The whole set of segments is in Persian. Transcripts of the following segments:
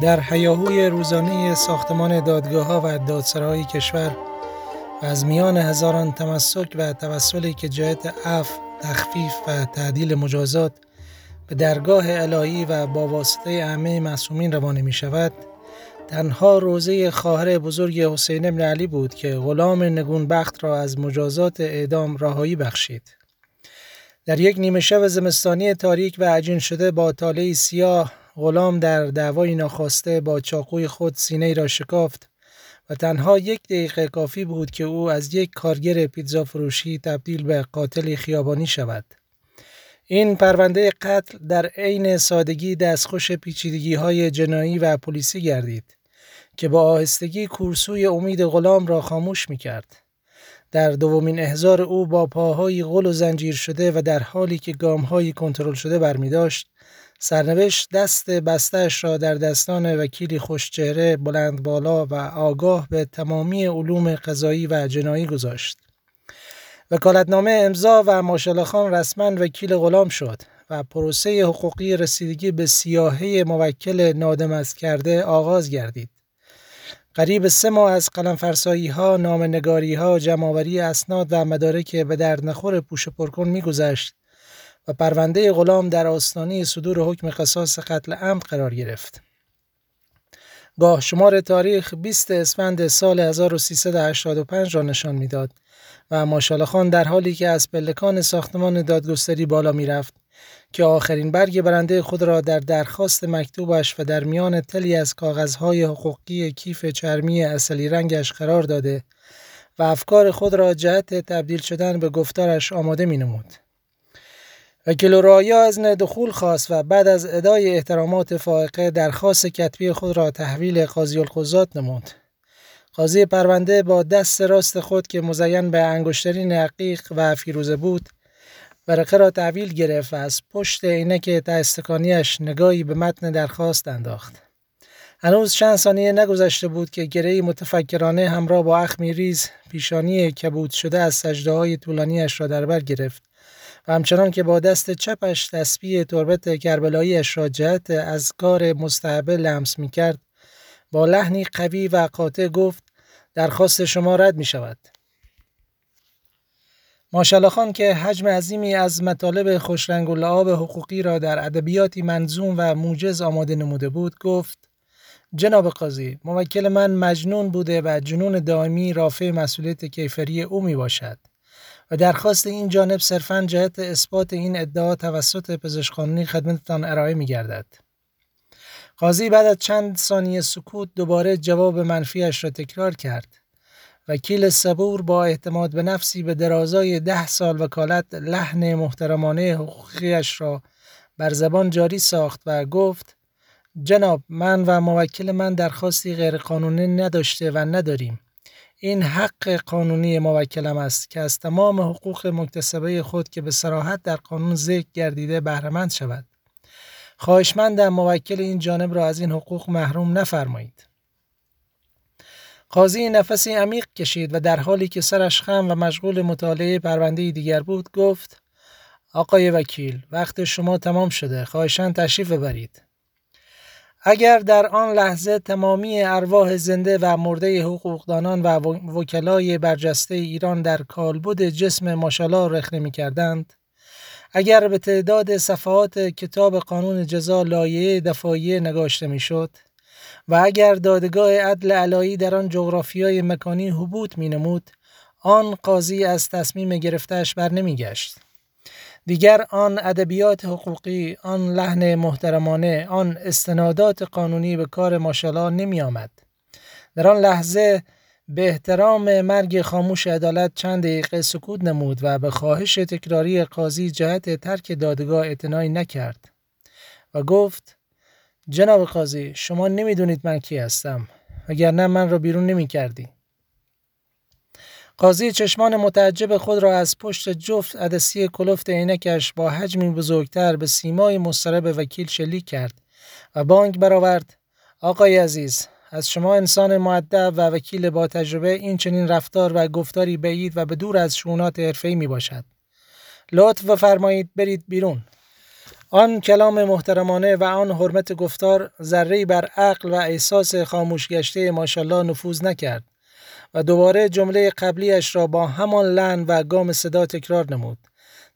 در حیاهوی روزانه ساختمان دادگاه ها و دادسرای کشور و از میان هزاران تمسک و توسلی که جهت عفو، تخفیف و تعدیل مجازات به درگاه الهی و با واسطه همه معصومین روانه می شود تنها روزه خواهر بزرگ حسین ابن علی بود که غلام نگون بخت را از مجازات اعدام راهایی بخشید. در یک نیمه شب زمستانی تاریک و عجین شده با تاله سیاه غلام در دعوای ناخواسته با چاقوی خود سینه را شکافت و تنها یک دقیقه کافی بود که او از یک کارگر پیتزا فروشی تبدیل به قاتل خیابانی شود. این پرونده قتل در عین سادگی دستخوش پیچیدگی های جنایی و پلیسی گردید که با آهستگی کورسوی امید غلام را خاموش می کرد. در دومین احزار او با پاهایی غل و زنجیر شده و در حالی که گامهایی کنترل شده برمی داشت سرنوشت دست بستش را در دستان وکیلی خوشچهره بلند بالا و آگاه به تمامی علوم قضایی و جنایی گذاشت. وکالتنامه امضا و ماشالله خان رسما وکیل غلام شد و پروسه حقوقی رسیدگی به سیاهه موکل نادمست کرده آغاز گردید. قریب سه ماه از قلم فرسایی ها، نام نگاری ها، جمعوری اسناد و مدارک به درد نخور پوش پرکن میگذشت و پرونده غلام در آستانه صدور حکم قصاص قتل عمد قرار گرفت. گاه شمار تاریخ 20 اسفند سال 1385 را نشان می‌داد و ماشاءالله خان در حالی که از پلکان ساختمان دادگستری بالا می‌رفت که آخرین برگ برنده خود را در درخواست مکتوبش و در میان تلی از کاغذهای حقوقی کیف چرمی اصلی رنگش قرار داده و افکار خود را جهت تبدیل شدن به گفتارش آماده می نمود. وکیل رایا از دخول خواست و بعد از ادای احترامات فائقه درخواست کتبی خود را تحویل قاضی القضات نمود. قاضی پرونده با دست راست خود که مزین به انگشترین عقیق و فیروزه بود ورقه را تحویل گرفت و از پشت عینک استکانیش نگاهی به متن درخواست انداخت. هنوز چند ثانیه نگذشته بود که گرهی متفکرانه همراه با اخمی ریز پیشانی کبود شده از سجده های طولانیش را در بر گرفت و همچنان که با دست چپش تسبیح تربت کربلاییش را از کار مستحبه لمس می کرد با لحنی قوی و قاطع گفت درخواست شما رد می شود. ماشالله خان که حجم عظیمی از مطالب خوشرنگ و لعاب حقوقی را در ادبیاتی منظوم و موجز آماده نموده بود گفت جناب قاضی موکل من مجنون بوده و جنون دائمی رافع مسئولیت کیفری او می باشد و درخواست این جانب صرفا جهت اثبات این ادعا توسط پزشکخانه خدمتتان ارائه می گردد. قاضی بعد از چند ثانیه سکوت دوباره جواب منفیش را تکرار کرد. وکیل صبور با اعتماد به نفسی به درازای ده سال وکالت لحن محترمانه حقوقیش را بر زبان جاری ساخت و گفت جناب من و موکل من درخواستی غیرقانونی نداشته و نداریم. این حق قانونی موکلم است که از تمام حقوق مکتسبه خود که به سراحت در قانون ذکر گردیده بهرهمند شود. خواهشمندم موکل این جانب را از این حقوق محروم نفرمایید. قاضی نفسی عمیق کشید و در حالی که سرش خم و مشغول مطالعه پرونده دیگر بود گفت آقای وکیل وقت شما تمام شده خواهشان تشریف ببرید. اگر در آن لحظه تمامی ارواح زنده و مرده حقوقدانان و وکلای برجسته ایران در کالبد جسم ماشالا رخنه می کردند اگر به تعداد صفحات کتاب قانون جزا لایه دفاعی نگاشته می‌شد و اگر دادگاه عدل علایی در آن جغرافیای مکانی حبوط می نمود آن قاضی از تصمیم گرفتش بر نمی گشت. دیگر آن ادبیات حقوقی، آن لحن محترمانه، آن استنادات قانونی به کار ماشاءالله نمی آمد. در آن لحظه به احترام مرگ خاموش عدالت چند دقیقه سکوت نمود و به خواهش تکراری قاضی جهت ترک دادگاه اعتنایی نکرد و گفت جناب قاضی شما نمی‌دونید من کی هستم وگرنه من را بیرون نمی کردی. قاضی چشمان متعجب خود را از پشت جفت عدسی کلفت عینکش با حجمی بزرگتر به سیمای مسترب وکیل شلیک کرد و بانک برآورد آقای عزیز از شما انسان معدب و وکیل با تجربه این چنین رفتار و گفتاری بعید و به دور از شونات حرفه‌ای می باشد. لطف فرمایید برید بیرون. آن کلام محترمانه و آن حرمت گفتار ذره بر عقل و احساس خاموش گشته ماشالله نفوذ نکرد و دوباره جمله قبلیش را با همان لن و گام صدا تکرار نمود.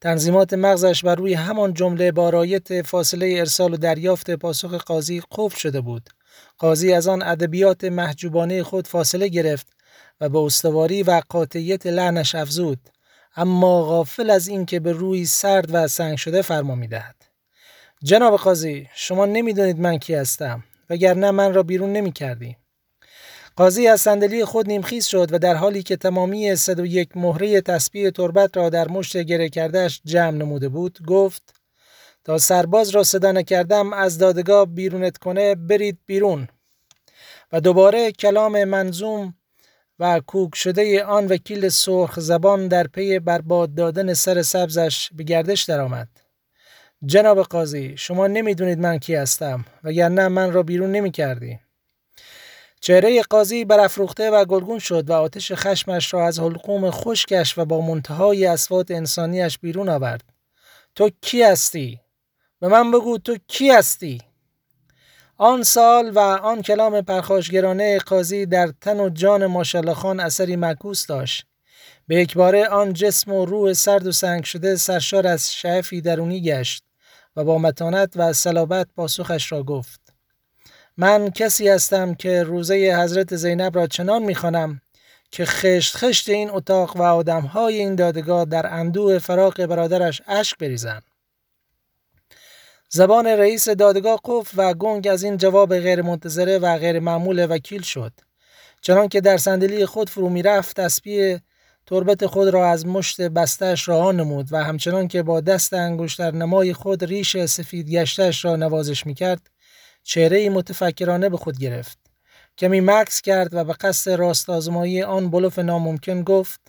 تنظیمات مغزش بر روی همان جمله با رایت فاصله ارسال و دریافت پاسخ قاضی قفل شده بود. قاضی از آن ادبیات محجوبانه خود فاصله گرفت و به استواری و قاطعیت لعنش افزود اما غافل از اینکه به روی سرد و سنگ شده فرما می‌دهد جناب قاضی شما نمی‌دانید من کی هستم وگرنه من را بیرون نمی کردی. قاضی از صندلی خود نیمخیز شد و در حالی که تمامی صد و یک مهره تسبیح تربت را در مشت گره کردهش جمع نموده بود گفت تا سرباز را صدا نکردم از دادگاه بیرونت کنه برید بیرون و دوباره کلام منظوم و کوک شده آن وکیل سرخ زبان در پی برباد دادن سر سبزش به گردش درآمد. جناب قاضی شما نمی‌دونید من کی هستم وگرنه من را بیرون نمی کردی. چهره قاضی برافروخته و گلگون شد و آتش خشمش را از حلقوم خشکش و با منتهای اسوات انسانیش بیرون آورد. تو کی هستی؟ به من بگو تو کی هستی؟ آن سال و آن کلام پرخاشگرانه قاضی در تن و جان ماشالله خان اثری معکوس داشت. به یکباره آن جسم و روح سرد و سنگ شده سرشار از شعفی درونی گشت و با متانت و صلابت پاسخش را گفت. من کسی هستم که روزه حضرت زینب را چنان می‌خوانم که خشت خشت این اتاق و آدمهای این دادگاه در اندوه فراق برادرش اشک بریزند. زبان رئیس دادگاه قف و گنگ از این جواب غیر منتظره و غیر معمول وکیل شد. چنان که در صندلی خود فرو می رفت تسبیح تربت خود را از مشت بستش راه نمود و همچنان که با دست انگشتر نمای خود ریش سفید گشتش را نوازش می کرد چهره متفکرانه به خود گرفت. کمی مکس کرد و به قصد راست آزمایی آن بلوف ناممکن گفت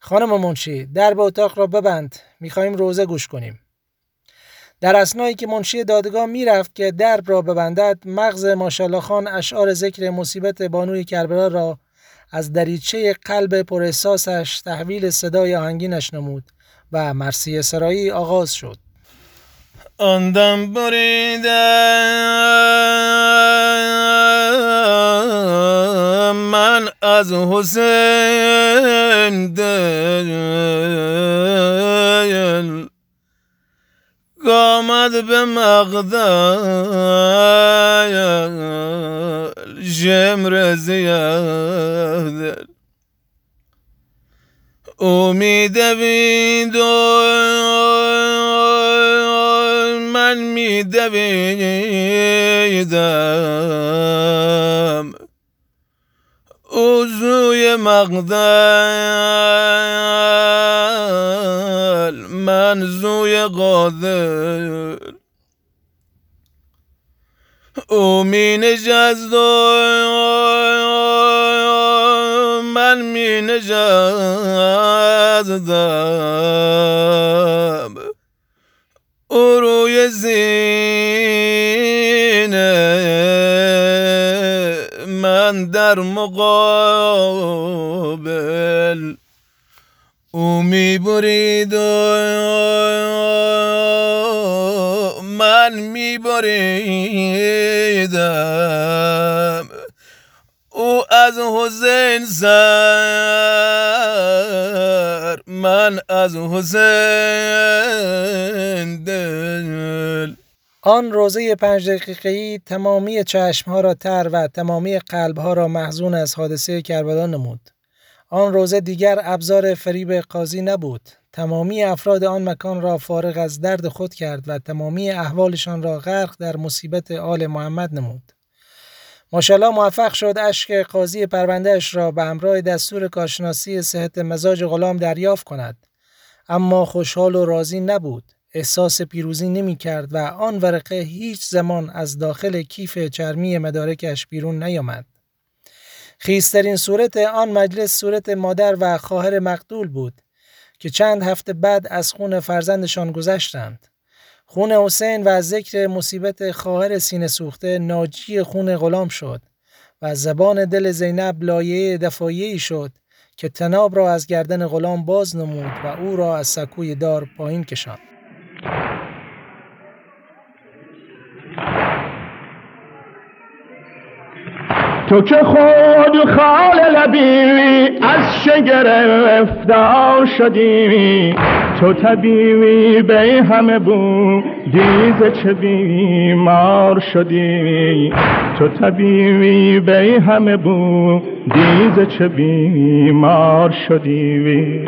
خانم منشی درب اتاق را ببند می‌خواهیم روزه گوش کنیم در اسنایی که منشی دادگاه می‌رفت که درب را ببندد مغز ماشالله خان اشعار ذکر مصیبت بانوی کربلا را از دریچه قلب پراحساسش تحویل صدای آهنگینش نمود و مرسی سرایی آغاز شد. آندم بریده من از حسین دل. قامد به مغدل جمر زیاد. امید ویدون من می دویدم اوزوی مغدل من زوی قادر او می نجزد من می نجزدم او روی زینه من در مقابل او می برید من می بریدم او از حسین سر من از حسین دل آن روزه پنج دقیقه‌ای تمامی چشمها را تر و تمامی قلبها را محزون از حادثه کربلا نمود. آن روزه دیگر ابزار فریب قاضی نبود. تمامی افراد آن مکان را فارغ از درد خود کرد و تمامی احوالشان را غرق در مصیبت آل محمد نمود. ماشالله موفق شد اشک قاضی پروندهش را به همراه دستور کارشناسی صحت مزاج غلام دریافت کند. اما خوشحال و راضی نبود. احساس پیروزی نمی کرد و آن ورقه هیچ زمان از داخل کیف چرمی مدارکش بیرون نیامد. خیسترین صورت آن مجلس صورت مادر و خواهر مقتول بود که چند هفته بعد از خون فرزندشان گذشتند. خون حسین و ذکر مصیبت خواهر سینه سوخته ناجی خون غلام شد و زبان دل زینب لایه دفاعی شد که تناب را از گردن غلام باز نمود و او را از سکوی دار پایین کشاند. تو که خود خال لبی از شگرفتار شدی. تو طبیبی به همه بود دیز چه بیمار شدی. تو طبیبی به همه بود دیز چه بیمار شدی.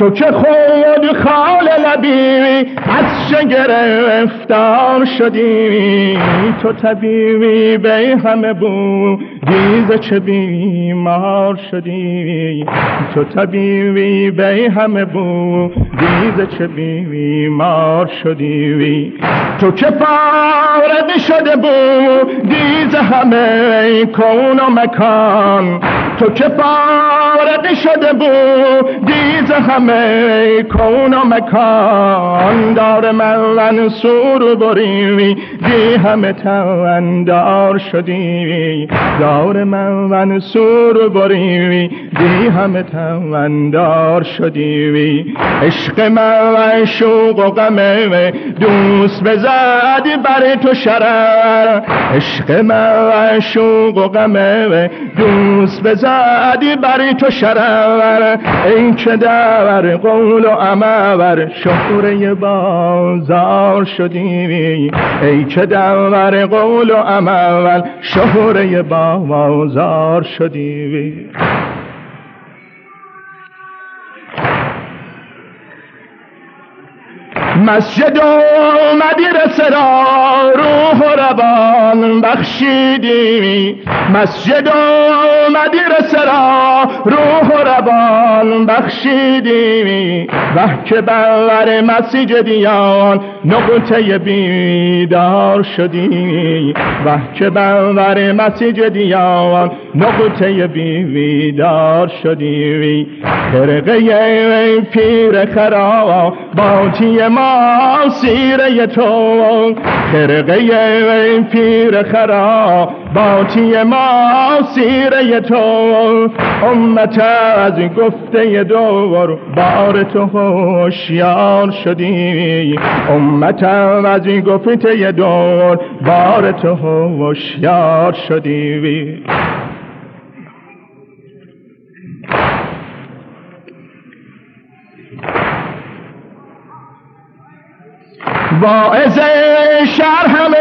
تو که خود خال لبی از شگرفتار شدی. تو طبیبی به همه بود دیزه چه بیمار شدی؟ تو طبیبی به همه بود دیزه چه بیمار شدی؟ تو که فارغ شده بود دیزه همه کون و مکان. تو که فارغ شده بود. دیزه همه کون و مکان. دار من سور بریوی. دی همه تندار شدی. دار من سور بریوی. دی همه تندار شدی. عشق من شوق و غمه دوست بزدی بر تو شرر. عشق من شوق و غمه دوست بزدی بر تو این که در قول و عمل شهره بازار شدی. ای که در قول و عمل شهره بازار شدی. مسجد و مدرسه را روح و روان بخشیدی. مسجد و مدرسه را روح و روان بخشیدی. و که بر مسجدیان نقطه بیدار شدی. و که بر مسجدیان نقطه بیدار شدی. خرقه پیر خراب باتی ما سیره تو. خرقه پیر خرا باتی ما سیره تو. امت از گفته دور بار تو هوشیار شدی. امت از گفته دور بار تو هوشیار شدی. باعث شهر همه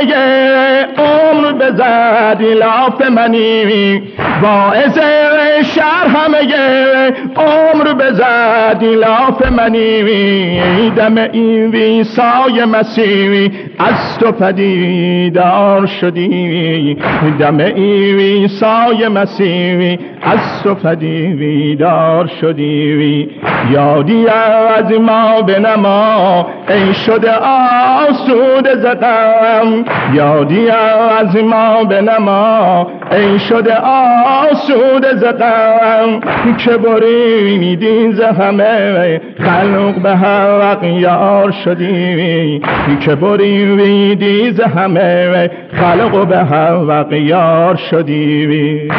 بزد لاف منی. باعث شهر همه عمر بزد لاف منی. دم این ویسای مسیوی از تو پدیدار شدی. دم این ویسای مسیوی از تو پدیدار شدی یادی از ما به نما ای شده آسود زدم. یادی از ما به نما ای شده آسود زدم. که برینی دیز همه خلق به حق یار شدی که برینی دیز همه خلق به حق یار شدی